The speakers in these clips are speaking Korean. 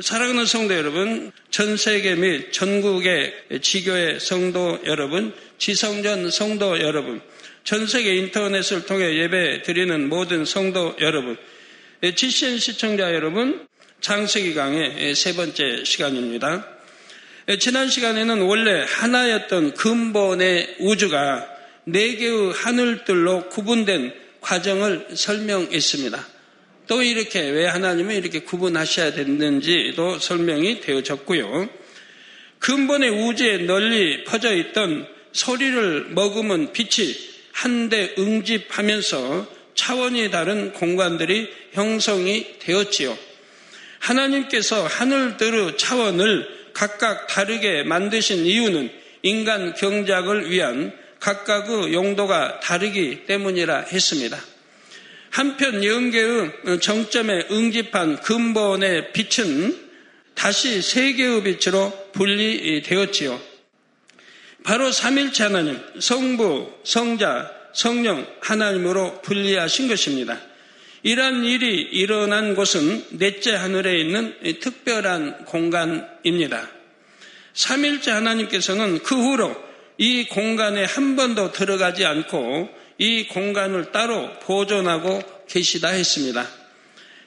사랑하는 성도 여러분, 전 세계 및 전국의 지교의 성도 여러분, 지성전 성도 여러분, 전 세계 인터넷을 통해 예배 드리는 모든 성도 여러분, 지신 시청자 여러분, 장세기 강의 세 번째 시간입니다. 지난 시간에는 원래 하나였던 근본의 우주가 네 개의 하늘들로 구분된 과정을 설명했습니다. 또 이렇게 왜 하나님은 이렇게 구분하셔야 됐는지도 설명이 되어졌고요. 근본의 우주에 널리 퍼져 있던 소리를 머금은 빛이 한데 응집하면서 차원이 다른 공간들이 형성이 되었지요. 하나님께서 하늘들의 차원을 각각 다르게 만드신 이유는 인간 경작을 위한 각각의 용도가 다르기 때문이라 했습니다. 한편 영계의 정점에 응집한 근본의 빛은 다시 세 개의 빛으로 분리되었지요. 바로 삼일체 하나님, 성부, 성자, 성령 하나님으로 분리하신 것입니다. 이러한 일이 일어난 곳은 넷째 하늘에 있는 특별한 공간입니다. 삼일째 하나님께서는 그 후로 이 공간에 한 번도 들어가지 않고 이 공간을 따로 보존하고 계시다 했습니다.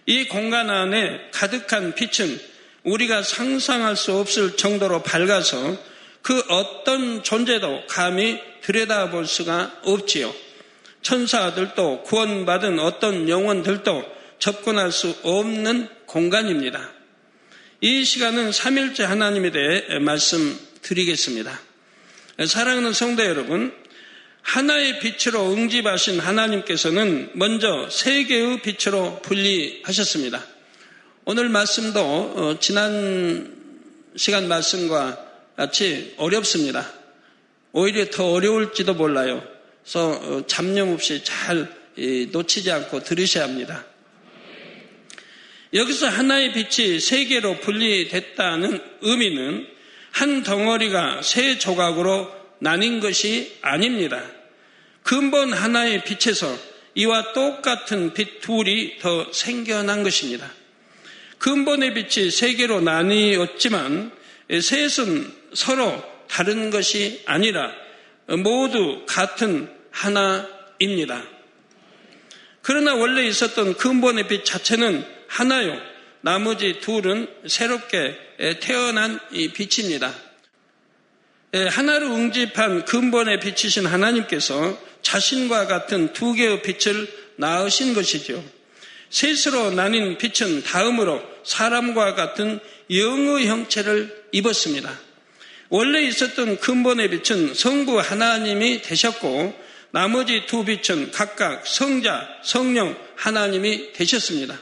이 공간 안에 가득한 빛은 우리가 상상할 수 없을 정도로 밝아서 그 어떤 존재도 감히 들여다볼 수가 없지요. 천사들도 구원받은 어떤 영혼들도 접근할 수 없는 공간입니다. 이 시간은 삼일째 하나님에 대해 말씀드리겠습니다. 사랑하는 성도 여러분, 하나의 빛으로 응집하신 하나님께서는 먼저 세 개의 빛으로 분리하셨습니다. 오늘 말씀도 어, 지난 시간 말씀과 같이 어렵습니다. 오히려 더 어려울지도 몰라요. 그래서 어, 잡념 없이 잘 놓치지 않고 들으셔야 합니다. 여기서 하나의 빛이 세 개로 분리됐다는 의미는 한 덩어리가 세 조각으로 나뉜 것이 아닙니다. 근본 하나의 빛에서 이와 똑같은 빛 둘이 더 생겨난 것입니다. 근본의 빛이 세 개로 나뉘었지만 셋은 서로 다른 것이 아니라 모두 같은 하나입니다. 그러나 원래 있었던 근본의 빛 자체는 하나요. 나머지 둘은 새롭게 태어난 이 빛입니다. 하나로 응집한 근본의 빛이신 하나님께서 자신과 같은 두 개의 빛을 낳으신 것이죠. 셋으로 나뉜 빛은 다음으로 사람과 같은 영의 형체를 입었습니다. 원래 있었던 근본의 빛은 성부 하나님이 되셨고 나머지 두 빛은 각각 성자, 성령 하나님이 되셨습니다.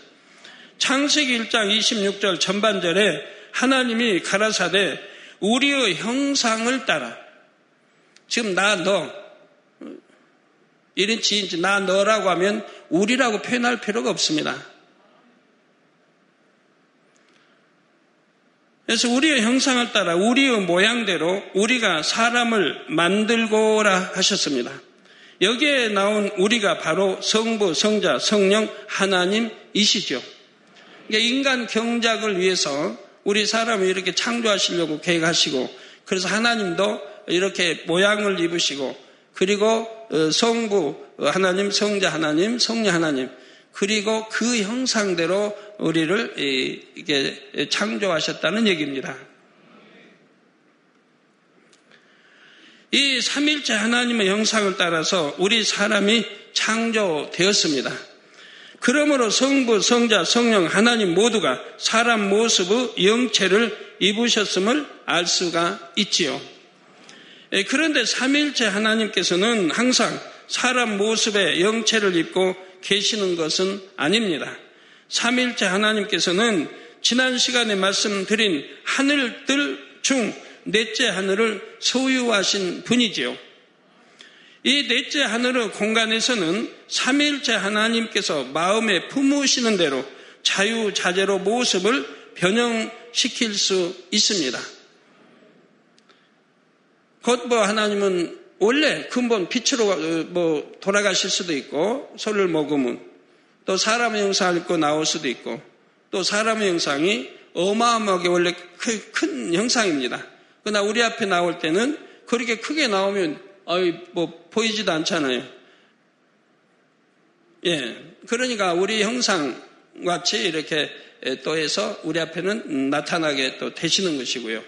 창세기 1장 26절 전반절에 하나님이 가라사대 우리의 형상을 따라 지금 나 너, 이런 지인지 나 너라고 하면 우리라고 표현할 필요가 없습니다. 그래서 우리의 형상을 따라 우리의 모양대로 우리가 사람을 만들고라 하셨습니다. 여기에 나온 우리가 바로 성부, 성자, 성령, 하나님이시죠. 그러니까 인간 경작을 위해서 우리 사람을 이렇게 창조하시려고 계획하시고 그래서 하나님도 이렇게 모양을 입으시고 그리고 어, 성부 하나님, 성자 하나님, 성령 하나님 그리고 그 형상대로 우리를 이게 창조하셨다는 얘기입니다. 이 삼일째 하나님의 형상을 따라서 우리 사람이 창조되었습니다. 그러므로 성부, 성자, 성령, 하나님 모두가 사람 모습의 영체를 입으셨음을 알 수가 있지요. 그런데 삼일째 하나님께서는 항상 사람 모습의 영체를 입고 계시는 것은 아닙니다. 삼일째 하나님께서는 지난 시간에 말씀드린 하늘들 중 넷째 하늘을 소유하신 분이지요. 이 넷째 하늘의 공간에서는 삼일째 하나님께서 마음에 품으시는 대로 자유자재로 모습을 변형시킬 수 있습니다. 곧뭐 하나님은 원래 근본 빛으로 어, 뭐 돌아가실 수도 있고 소를 먹으면 또 사람의 형상을 입고 나올 수도 있고 또 사람의 형상이 어마어마하게 원래 큰 형상입니다. 그러나 우리 앞에 나올 때는 그렇게 크게 나오면 어이 뭐 보이지도 않잖아요. 예, 그러니까 우리 형상 같이 이렇게 또 해서 우리 앞에는 나타나게 또 되시는 것이고요.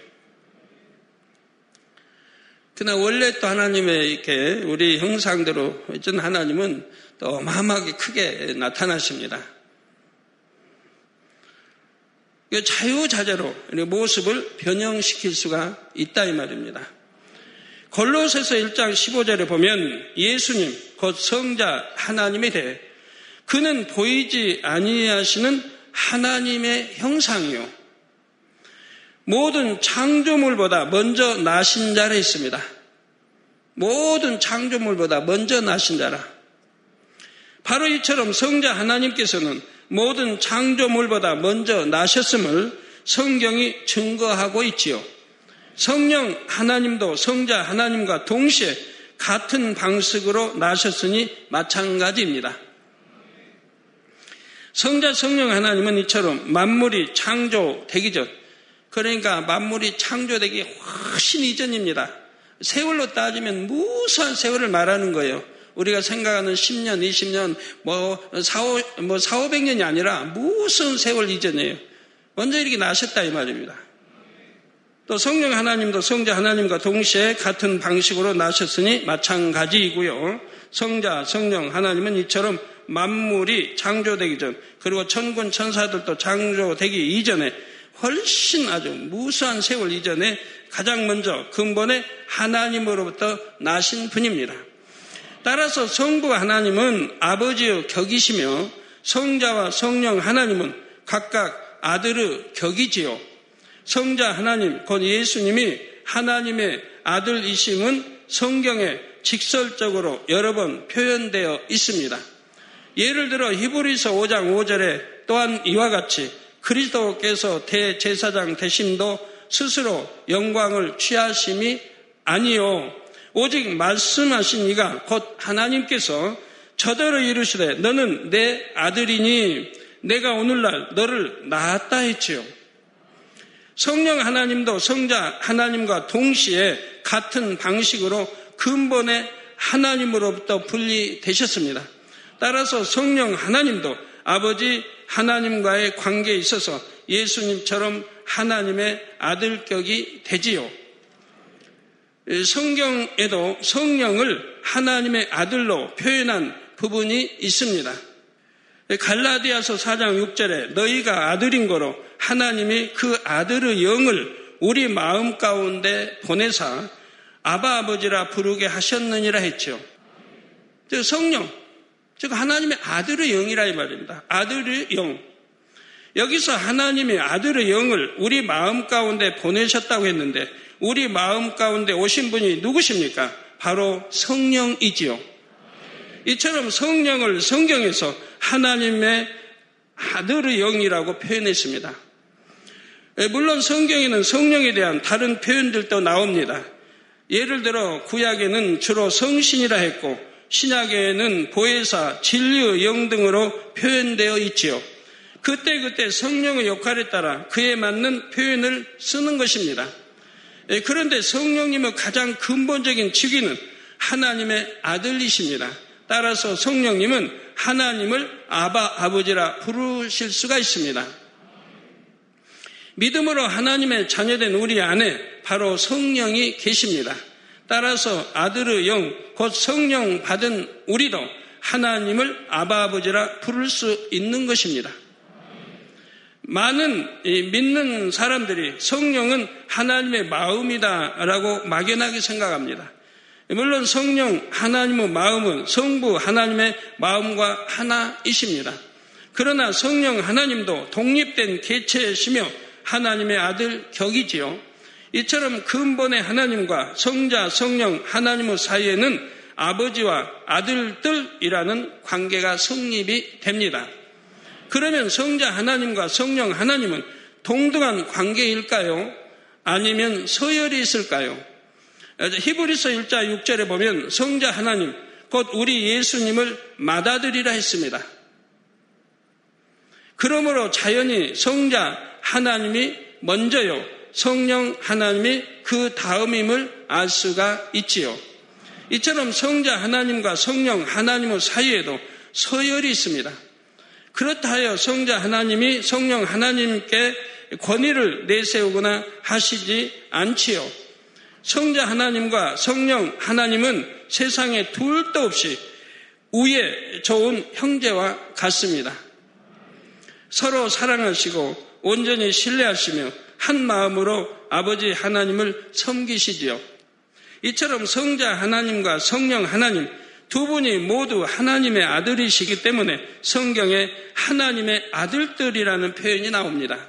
그러나 원래 또 하나님의 이렇게 우리 형상대로 해준 하나님은 또 어마어마하게 크게 나타나십니다. 자유자재로 모습을 변형시킬 수가 있다 이 말입니다. 골로새서 1장 15절에 보면 예수님 곧 성자 하나님에 대해 그는 보이지 아니하시는 하나님의 형상이요 모든 창조물보다 먼저 나신 자라 있습니다. 모든 창조물보다 먼저 나신 자라. 바로 이처럼 성자 하나님께서는 모든 창조물보다 먼저 나셨음을 성경이 증거하고 있지요. 성령 하나님도 성자 하나님과 동시에 같은 방식으로 나셨으니 마찬가지입니다. 성자 성령 하나님은 이처럼 만물이 창조되기 전, 그러니까 만물이 창조되기 훨씬 이전입니다. 세월로 따지면 무수한 세월을 말하는 거예요. 우리가 생각하는 10년, 20년, 뭐, 4, 5, 뭐 4, 500년이 아니라 무슨 세월 이전이에요. 먼저 이렇게 나셨다 이 말입니다. 또 성령 하나님도 성자 하나님과 동시에 같은 방식으로 나셨으니 마찬가지이고요. 성자, 성령 하나님은 이처럼 만물이 창조되기 전, 그리고 천군 천사들도 창조되기 이전에 훨씬 아주 무수한 세월 이전에 가장 먼저 근본의 하나님으로부터 나신 분입니다. 따라서 성부 하나님은 아버지의 격이시며 성자와 성령 하나님은 각각 아들의 격이지요. 성자 하나님, 곧 예수님이 하나님의 아들이심은 성경에 직설적으로 여러 번 표현되어 있습니다. 예를 들어 히브리서 5장 5절에 또한 이와 같이 그리스도께서 대제사장 되심도 스스로 영광을 취하심이 아니요 오직 말씀하신 이가 곧 하나님께서 저대로 이르시되 너는 내 아들이니 내가 오늘날 너를 낳았다 했지요. 성령 하나님도 성자 하나님과 동시에 같은 방식으로 근본의 하나님으로부터 분리되셨습니다. 따라서 성령 하나님도 아버지 하나님과의 관계에 있어서 예수님처럼 하나님의 아들격이 되지요. 성경에도 성령을 하나님의 아들로 표현한 부분이 있습니다. 갈라디아서 4장 6절에 너희가 아들인 거로 하나님이 그 아들의 영을 우리 마음 가운데 보내사 아바 아버지라 부르게 하셨느니라 했죠. 성령, 즉 하나님의 아들의 영이라 이 말입니다. 아들의 영. 여기서 하나님이 아들의 영을 우리 마음 가운데 보내셨다고 했는데 우리 마음 가운데 오신 분이 누구십니까? 바로 성령이지요. 이처럼 성령을 성경에서 하나님의 아들의 영이라고 표현했습니다. 예, 물론 성경에는 성령에 대한 다른 표현들도 나옵니다. 예를 들어 구약에는 주로 성신이라 했고 신약에는 보혜사, 진리의 영 등으로 표현되어 있지요. 그때그때 성령의 역할에 따라 그에 맞는 표현을 쓰는 것입니다. 예, 그런데 성령님의 가장 근본적인 직위는 하나님의 아들이십니다. 따라서 성령님은 하나님을 아바 아버지라 부르실 수가 있습니다. 믿음으로 하나님의 자녀된 우리 안에 바로 성령이 계십니다. 따라서 아들의 영, 곧 성령 받은 우리도 하나님을 아바 아버지라 부를 수 있는 것입니다. 많은 믿는 사람들이 성령은 하나님의 마음이다라고 막연하게 생각합니다. 물론 성령 하나님의 마음은 성부 하나님의 마음과 하나이십니다. 그러나 성령 하나님도 독립된 개체이시며 하나님의 아들 격이지요. 이처럼 근본의 하나님과 성자 성령 하나님의 사이에는 아버지와 아들들이라는 관계가 성립이 됩니다. 그러면 성자 하나님과 성령 하나님은 동등한 관계일까요? 아니면 서열이 있을까요? 히브리서 1자 6절에 보면 성자 하나님, 곧 우리 예수님을 맏아들이라 했습니다. 그러므로 자연히 성자 하나님이 먼저요. 성령 하나님이 그 다음임을 알 수가 있지요. 이처럼 성자 하나님과 성령 하나님의 사이에도 서열이 있습니다. 그렇다 하여 성자 하나님이 성령 하나님께 권위를 내세우거나 하시지 않지요. 성자 하나님과 성령 하나님은 세상에 둘도 없이 우에 좋은 형제와 같습니다. 서로 사랑하시고 온전히 신뢰하시며 한 마음으로 아버지 하나님을 섬기시지요. 이처럼 성자 하나님과 성령 하나님 두 분이 모두 하나님의 아들이시기 때문에 성경에 하나님의 아들들이라는 표현이 나옵니다.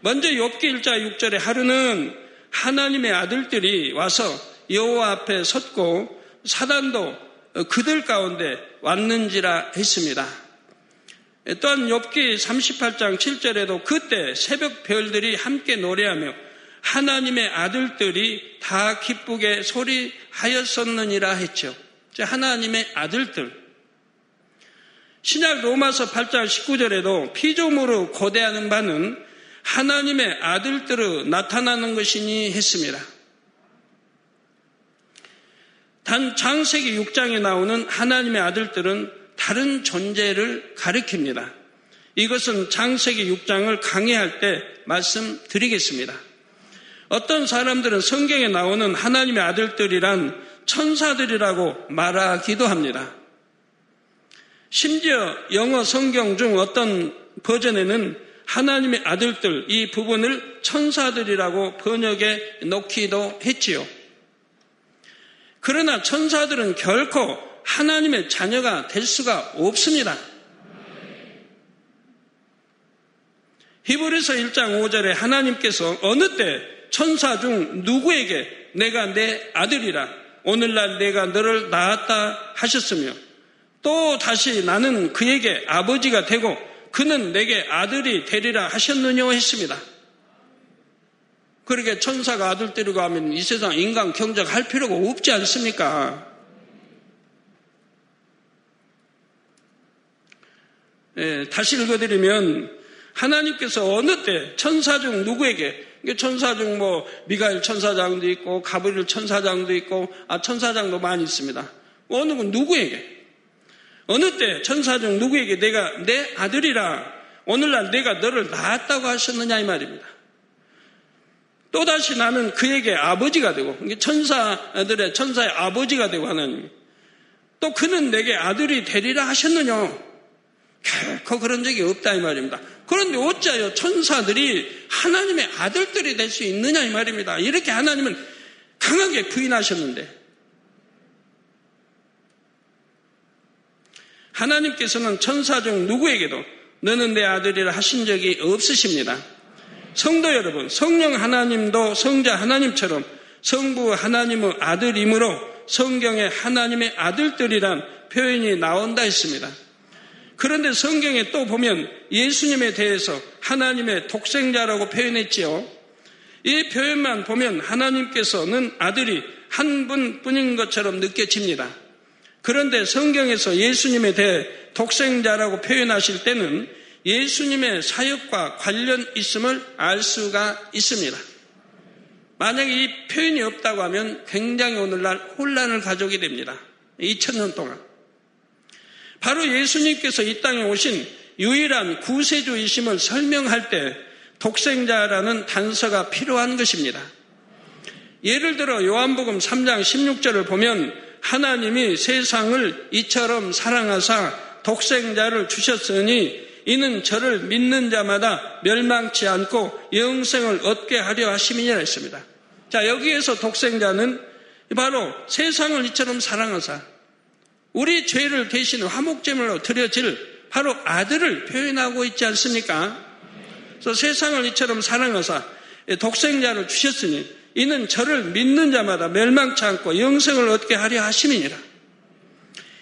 먼저 욥기 1자 6절에 하루는 하나님의 아들들이 와서 여호와 앞에 섰고 사단도 그들 가운데 왔는지라 했습니다. 또한 욥기 38장 7절에도 그때 새벽 별들이 함께 노래하며 하나님의 아들들이 다 기쁘게 소리하였었느니라 했죠. 하나님의 아들들. 신약 로마서 8장 19절에도 피조물로 고대하는 바는 하나님의 아들들로 나타나는 것이니 했습니다. 단 장세기 6장에 나오는 하나님의 아들들은 다른 존재를 가리킵니다. 이것은 장세기 6장을 강의할 때 말씀드리겠습니다. 어떤 사람들은 성경에 나오는 하나님의 아들들이란 천사들이라고 말하기도 합니다. 심지어 영어 성경 중 어떤 버전에는 하나님의 아들들 이 부분을 천사들이라고 번역해 놓기도 했지요. 그러나 천사들은 결코 하나님의 자녀가 될 수가 없습니다. 히브리서 1장 5절에 하나님께서 어느 때 천사 중 누구에게 내가 내 아들이라 오늘날 내가 너를 낳았다 하셨으며 또 다시 나는 그에게 아버지가 되고 그는 내게 아들이 되리라 하셨느냐 했습니다. 그렇게 천사가 아들 데리고 하면 이 세상 인간 경작할 필요가 없지 않습니까? 예, 다시 읽어드리면 하나님께서 어느 때 천사 중 누구에게 천사 중 뭐 미가엘 천사장도 있고 가브리엘 천사장도 있고 아 천사장도 많이 있습니다. 어느 분 누구에게 어느 때 천사 중 누구에게 내가 내 아들이라 오늘날 내가 너를 낳았다고 하셨느냐 이 말입니다. 또다시 나는 그에게 아버지가 되고 천사들의 천사의 아버지가 되고 하나님 또 그는 내게 아들이 되리라 하셨느냐 결코 그런 적이 없다 이 말입니다. 그런데 어찌하여 천사들이 하나님의 아들들이 될 수 있느냐 이 말입니다. 이렇게 하나님은 강하게 부인하셨는데 하나님께서는 천사 중 누구에게도 너는 내 아들이라 하신 적이 없으십니다. 성도 여러분, 성령 하나님도 성자 하나님처럼 성부 하나님의 아들이므로 성경에 하나님의 아들들이란 표현이 나온다 했습니다. 그런데 성경에 또 보면 예수님에 대해서 하나님의 독생자라고 표현했지요. 이 표현만 보면 하나님께서는 아들이 한 분뿐인 것처럼 느껴집니다. 그런데 성경에서 예수님에 대해 독생자라고 표현하실 때는 예수님의 사역과 관련 있음을 알 수가 있습니다. 만약에 이 표현이 없다고 하면 굉장히 오늘날 혼란을 가져오게 됩니다. 2000년 동안. 바로 예수님께서 이 땅에 오신 유일한 구세주이심을 설명할 때 독생자라는 단서가 필요한 것입니다. 예를 들어 요한복음 3장 16절을 보면 하나님이 세상을 이처럼 사랑하사 독생자를 주셨으니 이는 저를 믿는 자마다 멸망치 않고 영생을 얻게 하려 하심이니라 했습니다. 자, 여기에서 독생자는 바로 세상을 이처럼 사랑하사 우리 죄를 대신 화목제물로 드려질 바로 아들을 표현하고 있지 않습니까? 그래서 세상을 이처럼 사랑하사 독생자를 주셨으니 이는 저를 믿는 자마다 멸망치 않고 영생을 얻게 하려 하심이니라.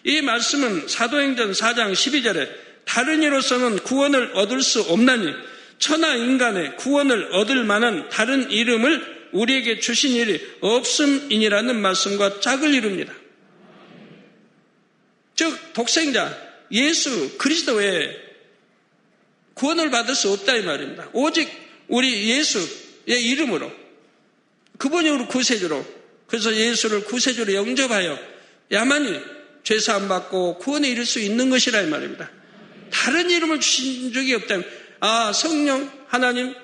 이 말씀은 사도행전 4장 12절에 다른 이로서는 구원을 얻을 수 없나니 천하 인간의 구원을 얻을 만한 다른 이름을 우리에게 주신 일이 없음이니라는 말씀과 짝을 이룹니다. 즉 독생자 예수 그리스도의 구원을 받을 수 없다 이 말입니다. 오직 우리 예수의 이름으로 우리 구세주로 그래서 예수를 구세주로 영접하여 야만이 죄 사함 받고 구원에 이를 수 있는 것이라 이 말입니다. 다른 이름을 주신 적이 없다면 아 성령 하나님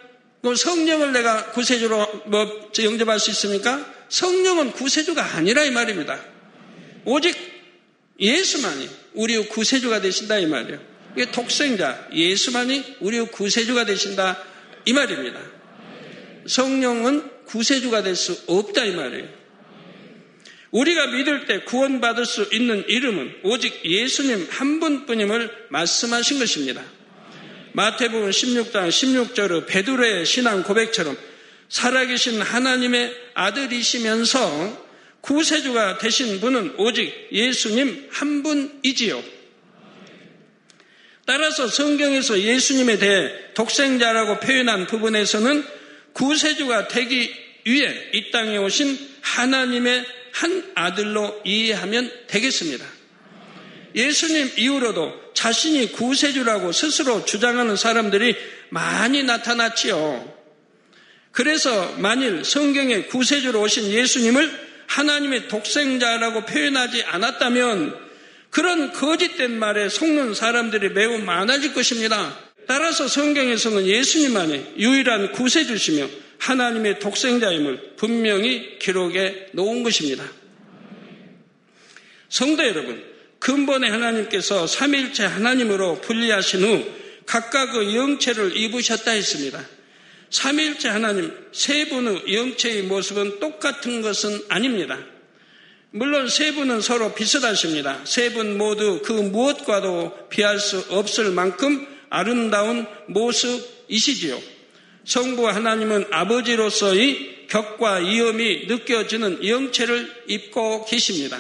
뭐 성령을 내가 구세주로 뭐 영접할 수 있습니까? 성령은 구세주가 아니라 이 말입니다. 오직 예수만이 우리의 구세주가 되신다 이 말이에요. 이게 독생자 예수만이 우리의 구세주가 되신다 이 말입니다. 성령은 구세주가 될 수 없다 이 말이에요. 우리가 믿을 때 구원받을 수 있는 이름은 오직 예수님 한 분뿐임을 말씀하신 것입니다. 마태복음 16장 16절의 베드로의 신앙 고백처럼 살아계신 하나님의 아들이시면서 구세주가 되신 분은 오직 예수님 한 분이지요. 따라서 성경에서 예수님에 대해 독생자라고 표현한 부분에서는 구세주가 되기 위해 이 땅에 오신 하나님의 한 아들로 이해하면 되겠습니다. 예수님 이후로도 자신이 구세주라고 스스로 주장하는 사람들이 많이 나타났지요. 그래서 만일 성경에 구세주로 오신 예수님을 하나님의 독생자라고 표현하지 않았다면 그런 거짓된 말에 속는 사람들이 매우 많아질 것입니다. 따라서 성경에서는 예수님만이 유일한 구세주시며 하나님의 독생자임을 분명히 기록해 놓은 것입니다. 성도 여러분, 근본의 하나님께서 삼일체 하나님으로 분리하신 후 각각 의 영체를 입으셨다 했습니다. 삼일체 하나님 세 분의 영체의 모습은 똑같은 것은 아닙니다. 물론 세 분은 서로 비슷하십니다. 세 분 모두 그 무엇과도 비할 수 없을 만큼 아름다운 모습이시지요. 성부 하나님은 아버지로서의 격과 위험이 느껴지는 영체를 입고 계십니다.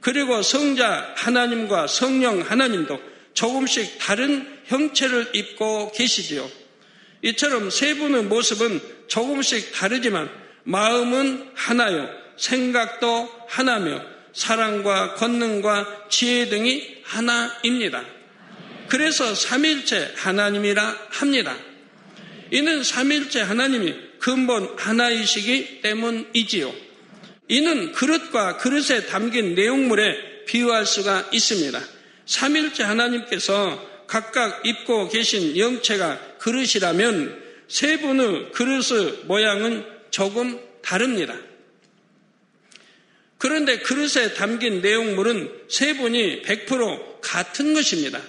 그리고 성자 하나님과 성령 하나님도 조금씩 다른 형체를 입고 계시지요. 이처럼 세 분의 모습은 조금씩 다르지만 마음은 하나요. 생각도 하나며 사랑과 권능과 지혜 등이 하나입니다. 그래서 삼일째 하나님이라 합니다. 이는 삼일째 하나님이 근본 하나이시기 때문이지요. 이는 그릇과 그릇에 담긴 내용물에 비유할 수가 있습니다. 삼일째 하나님께서 각각 입고 계신 영체가 그릇이라면 세 분의 그릇의 모양은 조금 다릅니다. 그런데 그릇에 담긴 내용물은 세 분이 100% 같은 것입니다.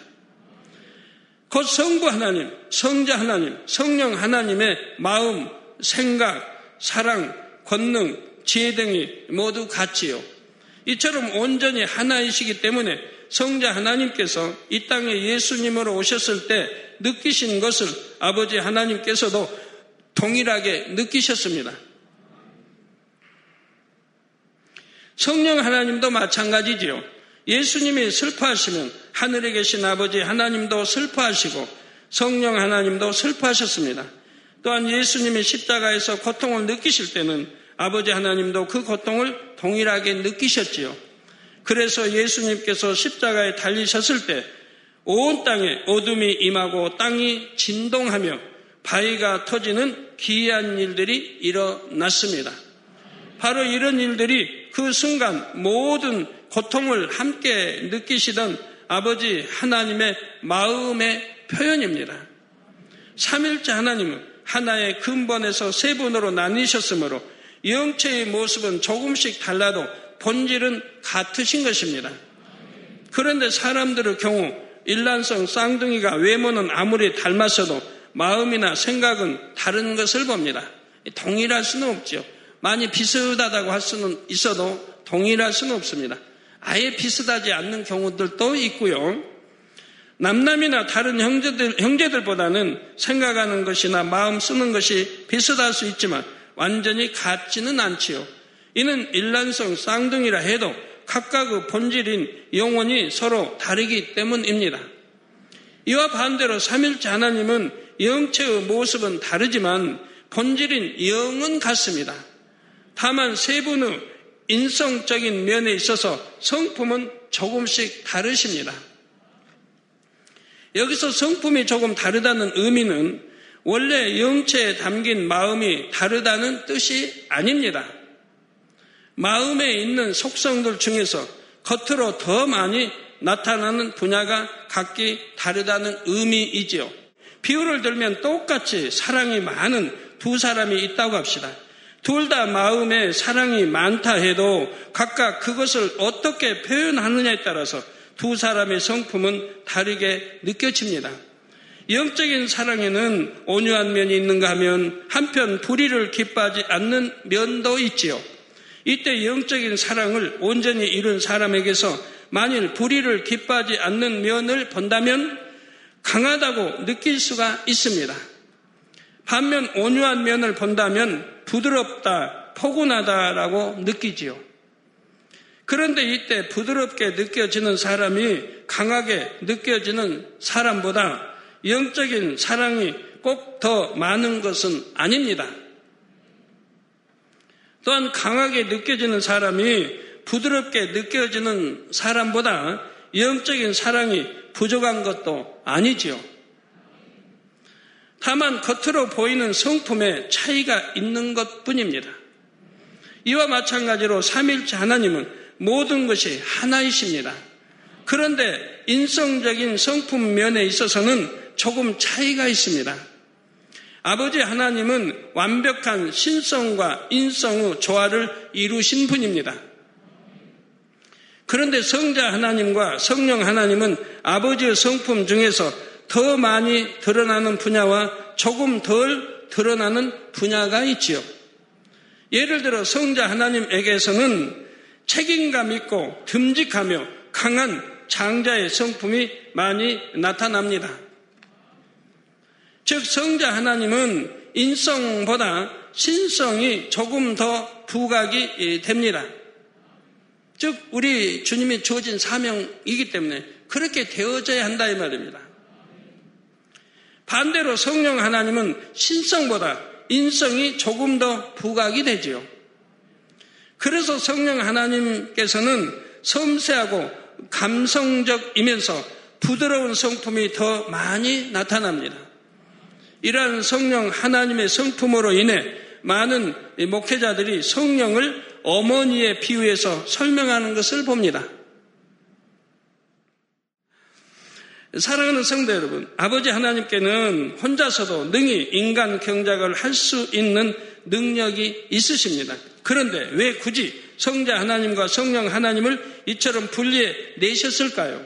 곧 성부 하나님, 성자 하나님, 성령 하나님의 마음, 생각, 사랑, 권능, 지혜 등이 모두 같지요. 이처럼 온전히 하나이시기 때문에 성자 하나님께서 이 땅에 예수님으로 오셨을 때 느끼신 것을 아버지 하나님께서도 동일하게 느끼셨습니다. 성령 하나님도 마찬가지지요. 예수님이 슬퍼하시면 하늘에 계신 아버지 하나님도 슬퍼하시고 성령 하나님도 슬퍼하셨습니다. 또한 예수님이 십자가에서 고통을 느끼실 때는 아버지 하나님도 그 고통을 동일하게 느끼셨지요. 그래서 예수님께서 십자가에 달리셨을 때 온 땅에 어둠이 임하고 땅이 진동하며 바위가 터지는 기이한 일들이 일어났습니다. 바로 이런 일들이 그 순간 모든 고통을 함께 느끼시던 아버지 하나님의 마음의 표현입니다. 삼일째 하나님은 하나의 근본에서 세 분으로 나뉘셨으므로 영체의 모습은 조금씩 달라도 본질은 같으신 것입니다. 그런데 사람들의 경우 일란성 쌍둥이가 외모는 아무리 닮았어도 마음이나 생각은 다른 것을 봅니다. 동일할 수는 없죠. 많이 비슷하다고 할 수는 있어도 동일할 수는 없습니다. 아예 비슷하지 않는 경우들도 있고요. 남남이나 다른 형제들, 형제들보다는 생각하는 것이나 마음 쓰는 것이 비슷할 수 있지만 완전히 같지는 않지요. 이는 일란성 쌍둥이라 해도 각각의 본질인 영혼이 서로 다르기 때문입니다. 이와 반대로 삼일째 하나님은 영체의 모습은 다르지만 본질인 영은 같습니다. 다만 세 분의 인성적인 면에 있어서 성품은 조금씩 다르십니다. 여기서 성품이 조금 다르다는 의미는 원래 영체에 담긴 마음이 다르다는 뜻이 아닙니다. 마음에 있는 속성들 중에서 겉으로 더 많이 나타나는 분야가 각기 다르다는 의미이지요. 비유를 들면 똑같이 사랑이 많은 두 사람이 있다고 합시다. 둘 다 마음에 사랑이 많다 해도 각각 그것을 어떻게 표현하느냐에 따라서 두 사람의 성품은 다르게 느껴집니다. 영적인 사랑에는 온유한 면이 있는가 하면 한편 불의를 기뻐하지 않는 면도 있지요. 이때 영적인 사랑을 온전히 이룬 사람에게서 만일 불의를 기뻐하지 않는 면을 본다면 강하다고 느낄 수가 있습니다. 반면 온유한 면을 본다면 부드럽다, 포근하다라고 느끼지요. 그런데 이때 부드럽게 느껴지는 사람이 강하게 느껴지는 사람보다 영적인 사랑이 꼭 더 많은 것은 아닙니다. 또한 강하게 느껴지는 사람이 부드럽게 느껴지는 사람보다 영적인 사랑이 부족한 것도 아니지요. 다만 겉으로 보이는 성품에 차이가 있는 것 뿐입니다. 이와 마찬가지로 삼일째 하나님은 모든 것이 하나이십니다. 그런데 인성적인 성품 면에 있어서는 조금 차이가 있습니다. 아버지 하나님은 완벽한 신성과 인성의 조화를 이루신 분입니다. 그런데 성자 하나님과 성령 하나님은 아버지의 성품 중에서 더 많이 드러나는 분야와 조금 덜 드러나는 분야가 있지요. 예를 들어 성자 하나님에게서는 책임감 있고 듬직하며 강한 장자의 성품이 많이 나타납니다. 즉 성자 하나님은 인성보다 신성이 조금 더 부각이 됩니다. 즉 우리 주님이 주어진 사명이기 때문에 그렇게 되어져야 한다 이 말입니다. 반대로 성령 하나님은 신성보다 인성이 조금 더 부각이 되지요. 그래서 성령 하나님께서는 섬세하고 감성적이면서 부드러운 성품이 더 많이 나타납니다. 이러한 성령 하나님의 성품으로 인해 많은 목회자들이 성령을 어머니의 비유에서 설명하는 것을 봅니다. 사랑하는 성도 여러분, 아버지 하나님께는 혼자서도 능히 인간 경작을 할 수 있는 능력이 있으십니다. 그런데 왜 굳이 성자 하나님과 성령 하나님을 이처럼 분리해 내셨을까요?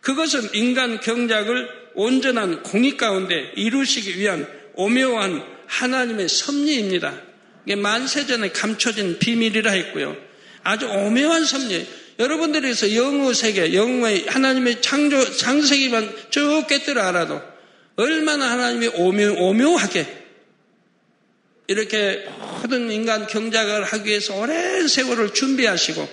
그것은 인간 경작을 온전한 공익 가운데 이루시기 위한 오묘한 하나님의 섭리입니다. 이게 만세전에 감춰진 비밀이라 했고요. 아주 오묘한 섭리. 여러분들에서 영어 세계, 영어의 하나님의 창조, 창세기만 쭉 깨뜨려 알아도 얼마나 하나님이 오묘, 오묘하게 이렇게 모든 인간 경작을 하기 위해서 오랜 세월을 준비하시고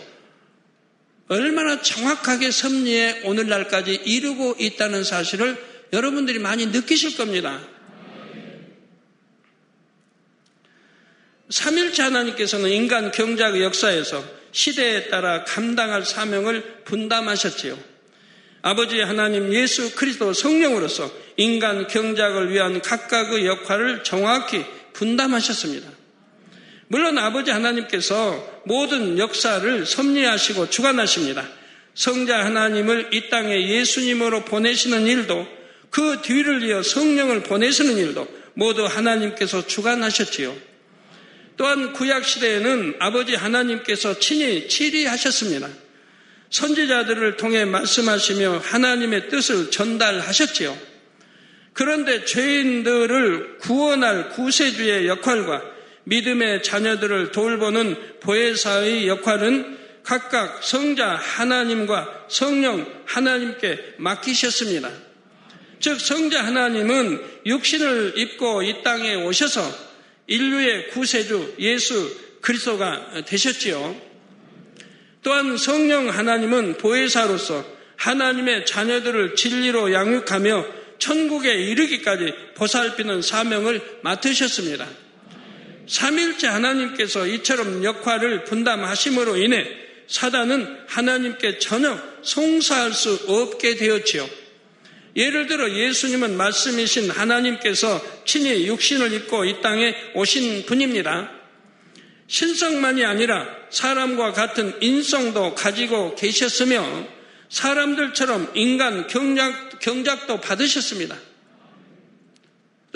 얼마나 정확하게 섭리에 오늘날까지 이루고 있다는 사실을 여러분들이 많이 느끼실 겁니다. 삼일째 하나님께서는 인간 경작의 역사에서 시대에 따라 감당할 사명을 분담하셨지요. 아버지 하나님 예수 그리스도 성령으로서 인간 경작을 위한 각각의 역할을 정확히 분담하셨습니다. 물론 아버지 하나님께서 모든 역사를 섭리하시고 주관하십니다. 성자 하나님을 이 땅에 예수님으로 보내시는 일도 그 뒤를 이어 성령을 보내시는 일도 모두 하나님께서 주관하셨지요. 또한 구약 시대에는 아버지 하나님께서 친히 치리하셨습니다. 선지자들을 통해 말씀하시며 하나님의 뜻을 전달하셨지요. 그런데 죄인들을 구원할 구세주의 역할과 믿음의 자녀들을 돌보는 보혜사의 역할은 각각 성자 하나님과 성령 하나님께 맡기셨습니다. 즉 성자 하나님은 육신을 입고 이 땅에 오셔서 인류의 구세주 예수 그리스도가 되셨지요. 또한 성령 하나님은 보혜사로서 하나님의 자녀들을 진리로 양육하며 천국에 이르기까지 보살피는 사명을 맡으셨습니다. 삼일째 하나님께서 이처럼 역할을 분담하심으로 인해 사단은 하나님께 전혀 송사할 수 없게 되었지요. 예를 들어 예수님은 말씀이신 하나님께서 친히 육신을 입고 이 땅에 오신 분입니다. 신성만이 아니라 사람과 같은 인성도 가지고 계셨으며 사람들처럼 인간 경작, 경작도 받으셨습니다.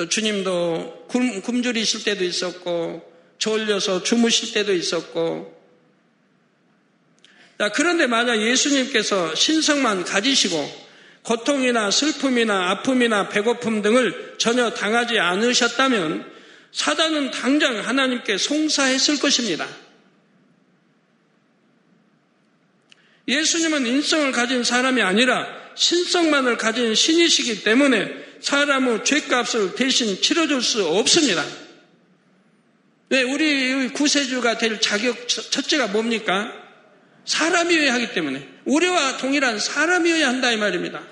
또 주님도 굶, 굶주리실 때도 있었고 졸려서 주무실 때도 있었고 그런데 만약 예수님께서 신성만 가지시고 고통이나 슬픔이나 아픔이나 배고픔 등을 전혀 당하지 않으셨다면 사단은 당장 하나님께 송사했을 것입니다. 예수님은 인성을 가진 사람이 아니라 신성만을 가진 신이시기 때문에 사람의 죄값을 대신 치러줄 수 없습니다. 왜 우리 구세주가 될 자격 첫째가 뭡니까? 사람이어야 하기 때문에 우리와 동일한 사람이어야 한다 이 말입니다.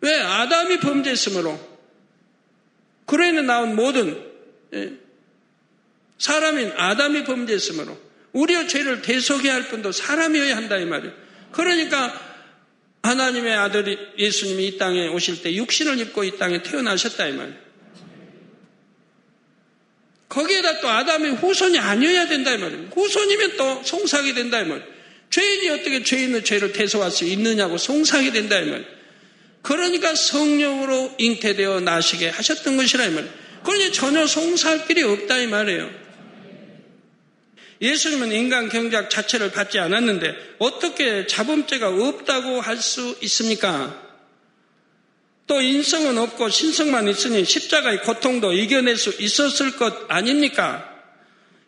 왜 아담이 범죄했으므로 그로 인해 나온 모든 예, 사람인 아담이 범죄했으므로 우리의 죄를 대속해야 할 뿐도 사람이어야 한다 이 말이에요. 그러니까 하나님의 아들이 예수님이 이 땅에 오실 때 육신을 입고 이 땅에 태어나셨다 이 말이에요. 거기에다 또 아담의 후손이 아니어야 된다 이 말이에요. 후손이면 또 송사하게 된다 이 말이에요. 죄인이 어떻게 죄인의 죄를 대속할 수 있느냐고 송사하게 된다 이 말이에요. 그러니까 성령으로 잉태되어 나시게 하셨던 것이라 이 말이에요. 그러니 전혀 송사할 길이 없다 이 말이에요. 예수님은 인간 경작 자체를 받지 않았는데 어떻게 자범죄가 없다고 할 수 있습니까? 또 인성은 없고 신성만 있으니 십자가의 고통도 이겨낼 수 있었을 것 아닙니까?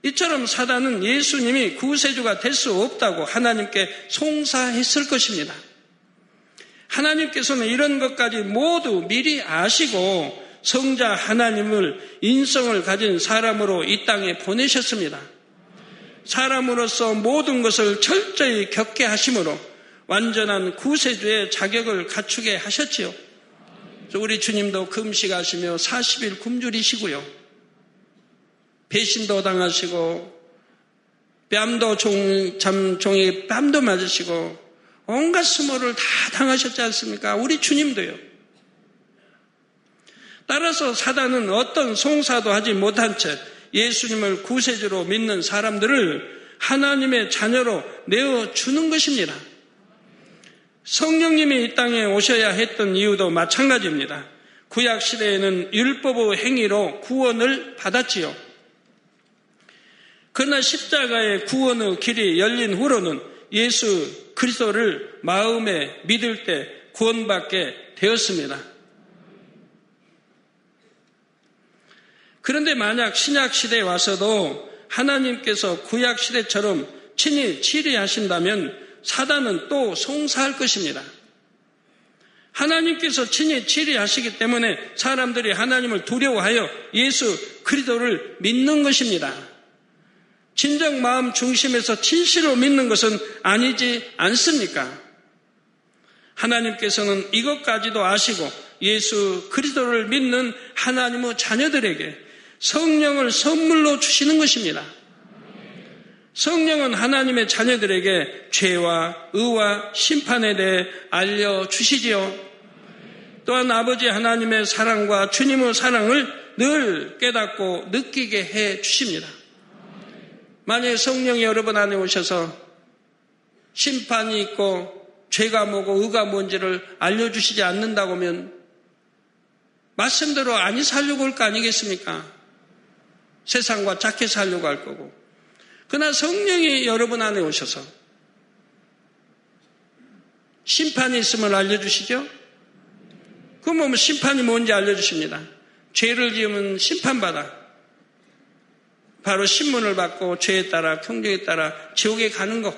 이처럼 사단은 예수님이 구세주가 될 수 없다고 하나님께 송사했을 것입니다. 하나님께서는 이런 것까지 모두 미리 아시고 성자 하나님을 인성을 가진 사람으로 이 땅에 보내셨습니다. 사람으로서 모든 것을 철저히 겪게 하심으로 완전한 구세주의 자격을 갖추게 하셨지요. 우리 주님도 금식하시며 40일 굶주리시고요. 배신도 당하시고 뺨도 종, 참 종이 뺨도 맞으시고 온갖 수모를 다 당하셨지 않습니까? 우리 주님도요. 따라서 사단은 어떤 송사도 하지 못한 채 예수님을 구세주로 믿는 사람들을 하나님의 자녀로 내어 주는 것입니다. 성령님이 이 땅에 오셔야 했던 이유도 마찬가지입니다. 구약 시대에는 율법의 행위로 구원을 받았지요. 그러나 십자가의 구원의 길이 열린 후로는 예수 그리스도를 마음에 믿을 때 구원받게 되었습니다. 그런데 만약 신약 시대에 와서도 하나님께서 구약 시대처럼 친히 치리하신다면 사단은 또 송사할 것입니다. 하나님께서 친히 치리하시기 때문에 사람들이 하나님을 두려워하여 예수 그리스도를 믿는 것입니다. 진정 마음 중심에서 진실로 믿는 것은 아니지 않습니까? 하나님께서는 이것까지도 아시고 예수 그리스도를 믿는 하나님의 자녀들에게 성령을 선물로 주시는 것입니다. 성령은 하나님의 자녀들에게 죄와 의와 심판에 대해 알려주시지요. 또한 아버지 하나님의 사랑과 주님의 사랑을 늘 깨닫고 느끼게 해 주십니다. 만약에 성령이 여러분 안에 오셔서 심판이 있고 죄가 뭐고 의가 뭔지를 알려주시지 않는다고 하면 말씀대로 아니 살려고 할 거 아니겠습니까? 세상과 작게 살려고 할 거고. 그러나 성령이 여러분 안에 오셔서 심판이 있음을 알려주시죠? 그럼 뭐 심판이 뭔지 알려주십니다. 죄를 지으면 심판받아. 바로 신문을 받고 죄에 따라 평정에 따라 지옥에 가는 것.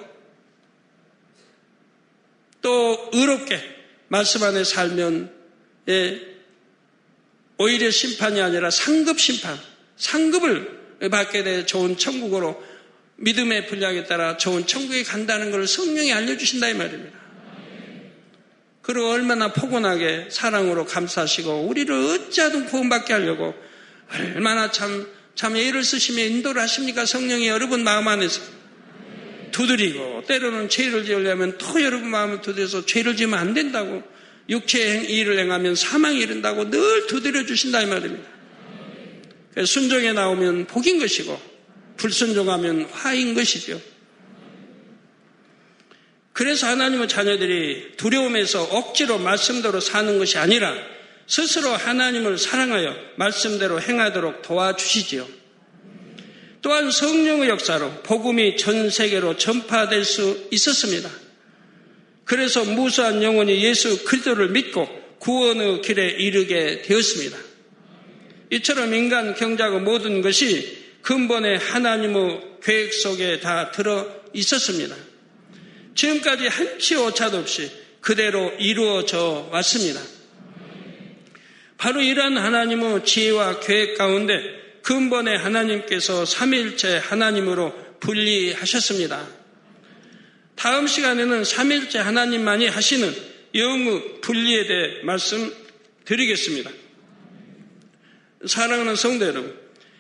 또 의롭게 말씀 안에 살면 예, 오히려 심판이 아니라 상급 심판. 상급을 받게 돼 좋은 천국으로 믿음의 분량에 따라 좋은 천국에 간다는 것을 성령이 알려주신다 이 말입니다. 그리고 얼마나 포근하게 사랑으로 감싸시고 우리를 어찌하든 구원받게 하려고 얼마나 참, 참 애를 쓰시며 인도를 하십니까? 성령이 여러분 마음 안에서 두드리고 때로는 죄를 지으려면 또 여러분 마음을 두드려서 죄를 지으면 안 된다고 육체의 일을 행하면 사망에 이른다고 늘 두드려 주신다 이 말입니다. 순종에 나오면 복인 것이고 불순종하면 화인 것이죠. 그래서 하나님의 자녀들이 두려움에서 억지로 말씀대로 사는 것이 아니라 스스로 하나님을 사랑하여 말씀대로 행하도록 도와주시지요. 또한 성령의 역사로 복음이 전 세계로 전파될 수 있었습니다. 그래서 무수한 영혼이 예수 그리스도를 믿고 구원의 길에 이르게 되었습니다. 이처럼 인간 경작의 모든 것이 근본에 하나님의 계획 속에 다 들어 있었습니다. 지금까지 한치 오차도 없이 그대로 이루어져 왔습니다. 바로 이러한 하나님의 지혜와 계획 가운데 근본에 하나님께서 삼일째 하나님으로 분리하셨습니다. 다음 시간에는 삼일째 하나님만이 하시는 영의 분리에 대해 말씀드리겠습니다. 사랑하는 성도 여러분,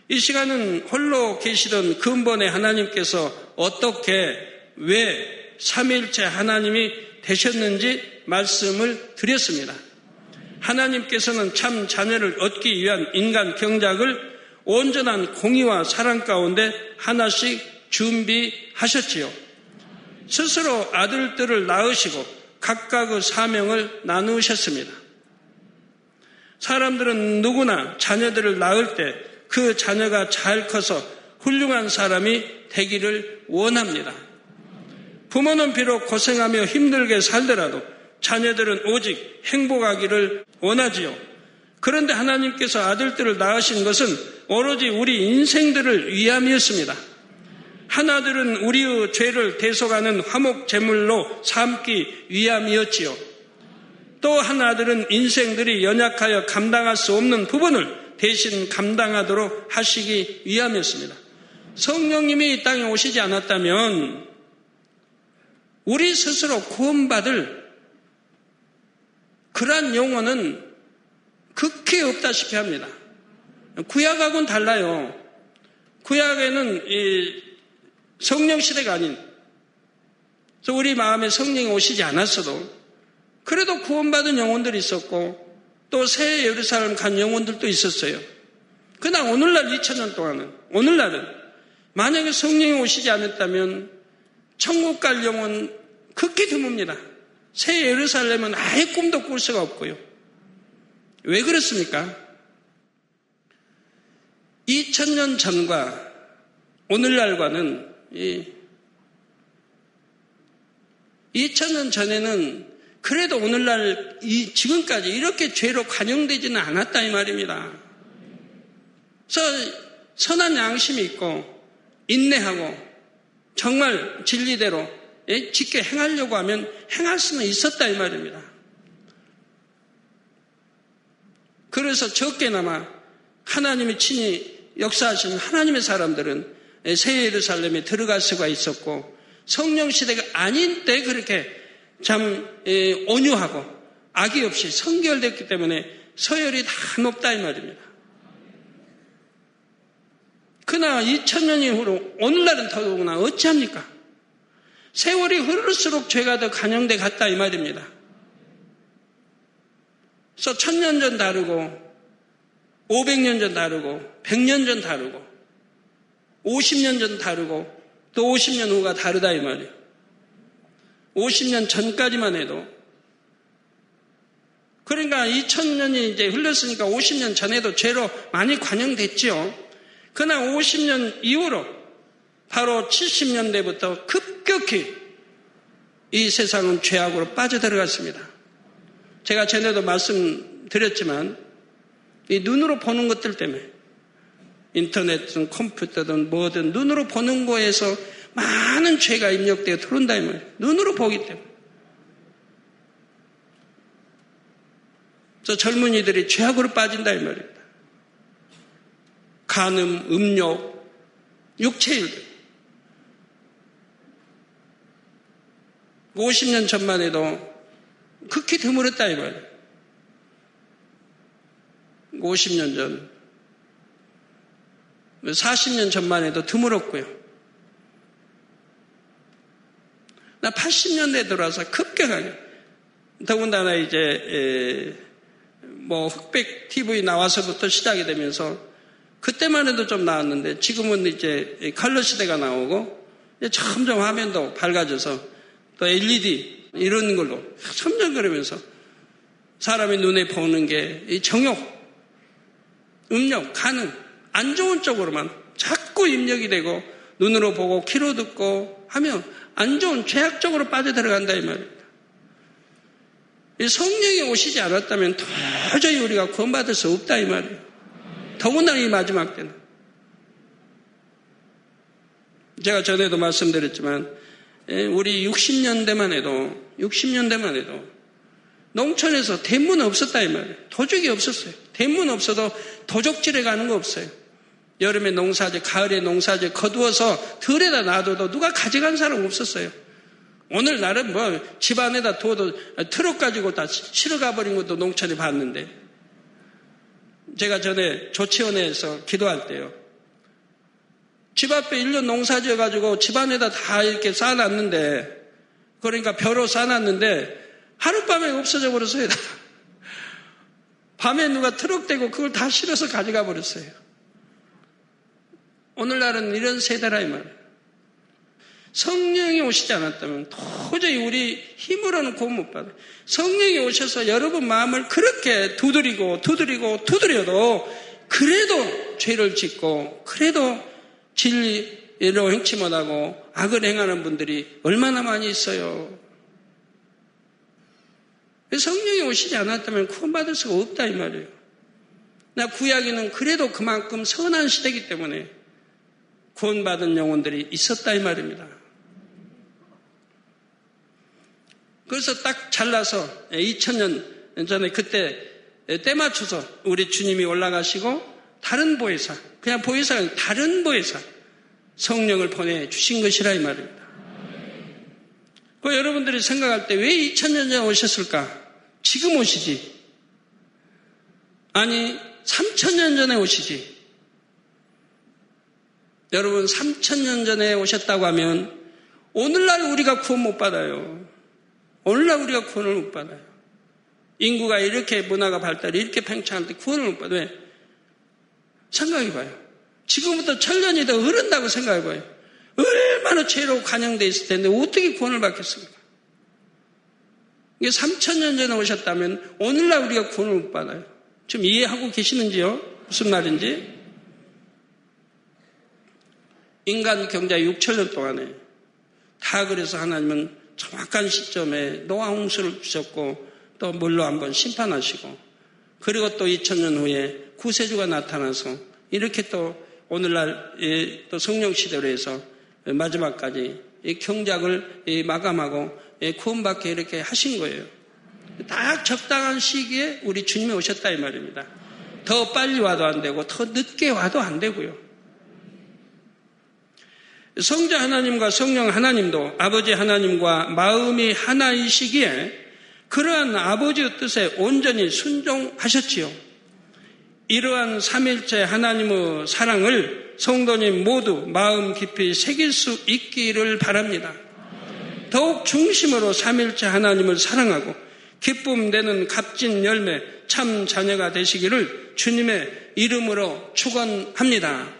이 시간은 홀로 계시던 근본의 하나님께서 어떻게 왜 삼일째 하나님이 되셨는지 말씀을 드렸습니다. 하나님께서는 참 자녀를 얻기 위한 인간 경작을 온전한 공의와 사랑 가운데 하나씩 준비하셨지요. 스스로 아들들을 낳으시고 각각의 사명을 나누셨습니다. 사람들은 누구나 자녀들을 낳을 때 그 자녀가 잘 커서 훌륭한 사람이 되기를 원합니다. 부모는 비록 고생하며 힘들게 살더라도 자녀들은 오직 행복하기를 원하지요. 그런데 하나님께서 아들들을 낳으신 것은 오로지 우리 인생들을 위함이었습니다. 하나들은 우리의 죄를 대속하는 화목 제물로 삼기 위함이었지요. 또 하나들은 인생들이 연약하여 감당할 수 없는 부분을 대신 감당하도록 하시기 위함이었습니다. 성령님이 이 땅에 오시지 않았다면 우리 스스로 구원받을 그러한 용어는 극히 없다시피 합니다. 구약하고는 달라요. 구약에는 성령 시대가 아닌 우리 마음에 성령이 오시지 않았어도 그래도 구원받은 영혼들이 있었고 또 새 예루살렘 간 영혼들도 있었어요. 그러나 오늘날 2000년 동안은 오늘날은 만약에 성령이 오시지 않았다면 천국 갈 영혼 극히 드뭅니다. 새 예루살렘은 아예 꿈도 꿀 수가 없고요. 왜 그렇습니까? 2000년 전과 오늘날과는 2000년 전에는 그래도 오늘날 이 지금까지 이렇게 죄로 관용되지는 않았다 이 말입니다. 그래서 선한 양심이 있고 인내하고 정말 진리대로 짓게 행하려고 하면 행할 수는 있었다 이 말입니다. 그래서 적게나마 하나님이 친히 역사하시는 하나님의 사람들은 새 예루살렘에 들어갈 수가 있었고 성령 시대가 아닌 때 그렇게 참 온유하고 악이 없이 성결됐기 때문에 서열이 다 높다 이 말입니다. 그러나 2000년 이후로 오늘날은 더더구나 어찌합니까? 세월이 흐를수록 죄가 더 간영돼 갔다 이 말입니다. 그래서 천년 전 다르고 500년 전 다르고 100년 전 다르고 50년 전 다르고 또 50년 후가 다르다 이 말이에요. 50년 전까지만 해도 그러니까 2000년이 이제 흘렀으니까 50년 전에도 죄로 많이 관영됐죠. 그러나 50년 이후로 바로 70년대부터 급격히 이 세상은 죄악으로 빠져들어갔습니다. 제가 전에도 말씀드렸지만 이 눈으로 보는 것들 때문에 인터넷든 컴퓨터든 뭐든 눈으로 보는 거에서 많은 죄가 입력되어 들어온다 이 말이에요. 눈으로 보기 때문에. 그래서 젊은이들이 죄악으로 빠진다 이 말입니다. 간음, 음욕, 육체일들. 50년 전만 해도 극히 드물었다 이 말이에요. 50년 전, 40년 전만 해도 드물었고요. 나 80년대 들어와서 급격하게. 더군다나 이제 뭐 흑백 TV 나와서부터 시작이 되면서 그때만 해도 좀 나왔는데 지금은 이제 컬러 시대가 나오고 점점 화면도 밝아져서 또 LED 이런 걸로 점점 그러면서 사람의 눈에 보는 게 정욕, 음욕, 가능, 안 좋은 쪽으로만 자꾸 입력이 되고 눈으로 보고 귀로 듣고 하면 안 좋은 죄악적으로 빠져들어간다 이 말입니다. 성령이 오시지 않았다면 도저히 우리가 구원받을 수 없다 이 말이에요. 더군다나 이 마지막 때는. 제가 전에도 말씀드렸지만 예, 우리 60년대만 해도 60년대만 해도 농촌에서 대문 없었다 이 말이에요. 도적이 없었어요. 대문 없어도 도적질에 가는 거 없어요. 여름에 농사지, 가을에 농사지 거두어서 들에다 놔둬도 누가 가져간 사람 없었어요. 오늘날은 뭐 집안에다 두어도 트럭 가지고 다 실어 가버린 것도 농촌에 봤는데 제가 전에 조치원에서 기도할 때요. 집 앞에 1년 농사 지어가지고 집안에다 다 이렇게 쌓아놨는데 그러니까 벼로 쌓아놨는데 하룻밤에 없어져 버렸어요. 밤에 누가 트럭 대고 그걸 다 실어서 가져가 버렸어요. 오늘날은 이런 세대라 이 말이에요. 성령이 오시지 않았다면 도저히 우리 힘으로는 구원 못 받아요. 성령이 오셔서 여러분 마음을 그렇게 두드리고 두드리고 두드려도 그래도 죄를 짓고 그래도 진리로 행치 못하고 악을 행하는 분들이 얼마나 많이 있어요. 성령이 오시지 않았다면 구원받을 수가 없다 이 말이에요. 나 구약에는 그래도 그만큼 선한 시대이기 때문에 구원받은 영혼들이 있었다 이 말입니다. 그래서 딱 잘라서 2000년 전에 그때 때 맞춰서 우리 주님이 올라가시고 다른 보혜사, 그냥 보혜사가 다른 보혜사, 성령을 보내 주신 것이라 이 말입니다. 그 여러분들이 생각할 때 왜 2000년 전에 오셨을까? 지금 오시지. 아니, 3000년 전에 오시지. 여러분 3천년 전에 오셨다고 하면 오늘날 우리가 구원 못 받아요. 오늘날 우리가 구원을 못 받아요. 인구가 이렇게 문화가 발달이 이렇게 팽창한데 구원을 못 받아요. 왜? 생각해봐요. 지금부터 천년이 더 흐른다고 생각해봐요. 얼마나 죄로 관영돼 있을 텐데 어떻게 구원을 받겠습니까? 이게 3천년 전에 오셨다면 오늘날 우리가 구원을 못 받아요. 지금 이해하고 계시는지요? 무슨 말인지? 인간 경자 6천년 동안에 다 그래서 하나님은 정확한 시점에 노아 홍수를 주셨고 또 물로 한번 심판하시고 그리고 또 2000년 후에 구세주가 나타나서 이렇게 또 오늘날 또 성령 시대로 해서 마지막까지 경작을 마감하고 구원받게 이렇게 하신 거예요. 딱 적당한 시기에 우리 주님이 오셨다 이 말입니다. 더 빨리 와도 안 되고 더 늦게 와도 안 되고요. 성자 하나님과 성령 하나님도 아버지 하나님과 마음이 하나이시기에 그러한 아버지의 뜻에 온전히 순종하셨지요. 이러한 삼일째 하나님의 사랑을 성도님 모두 마음 깊이 새길 수 있기를 바랍니다. 더욱 중심으로 삼일째 하나님을 사랑하고 기쁨 되는 값진 열매 참 자녀가 되시기를 주님의 이름으로 축원합니다.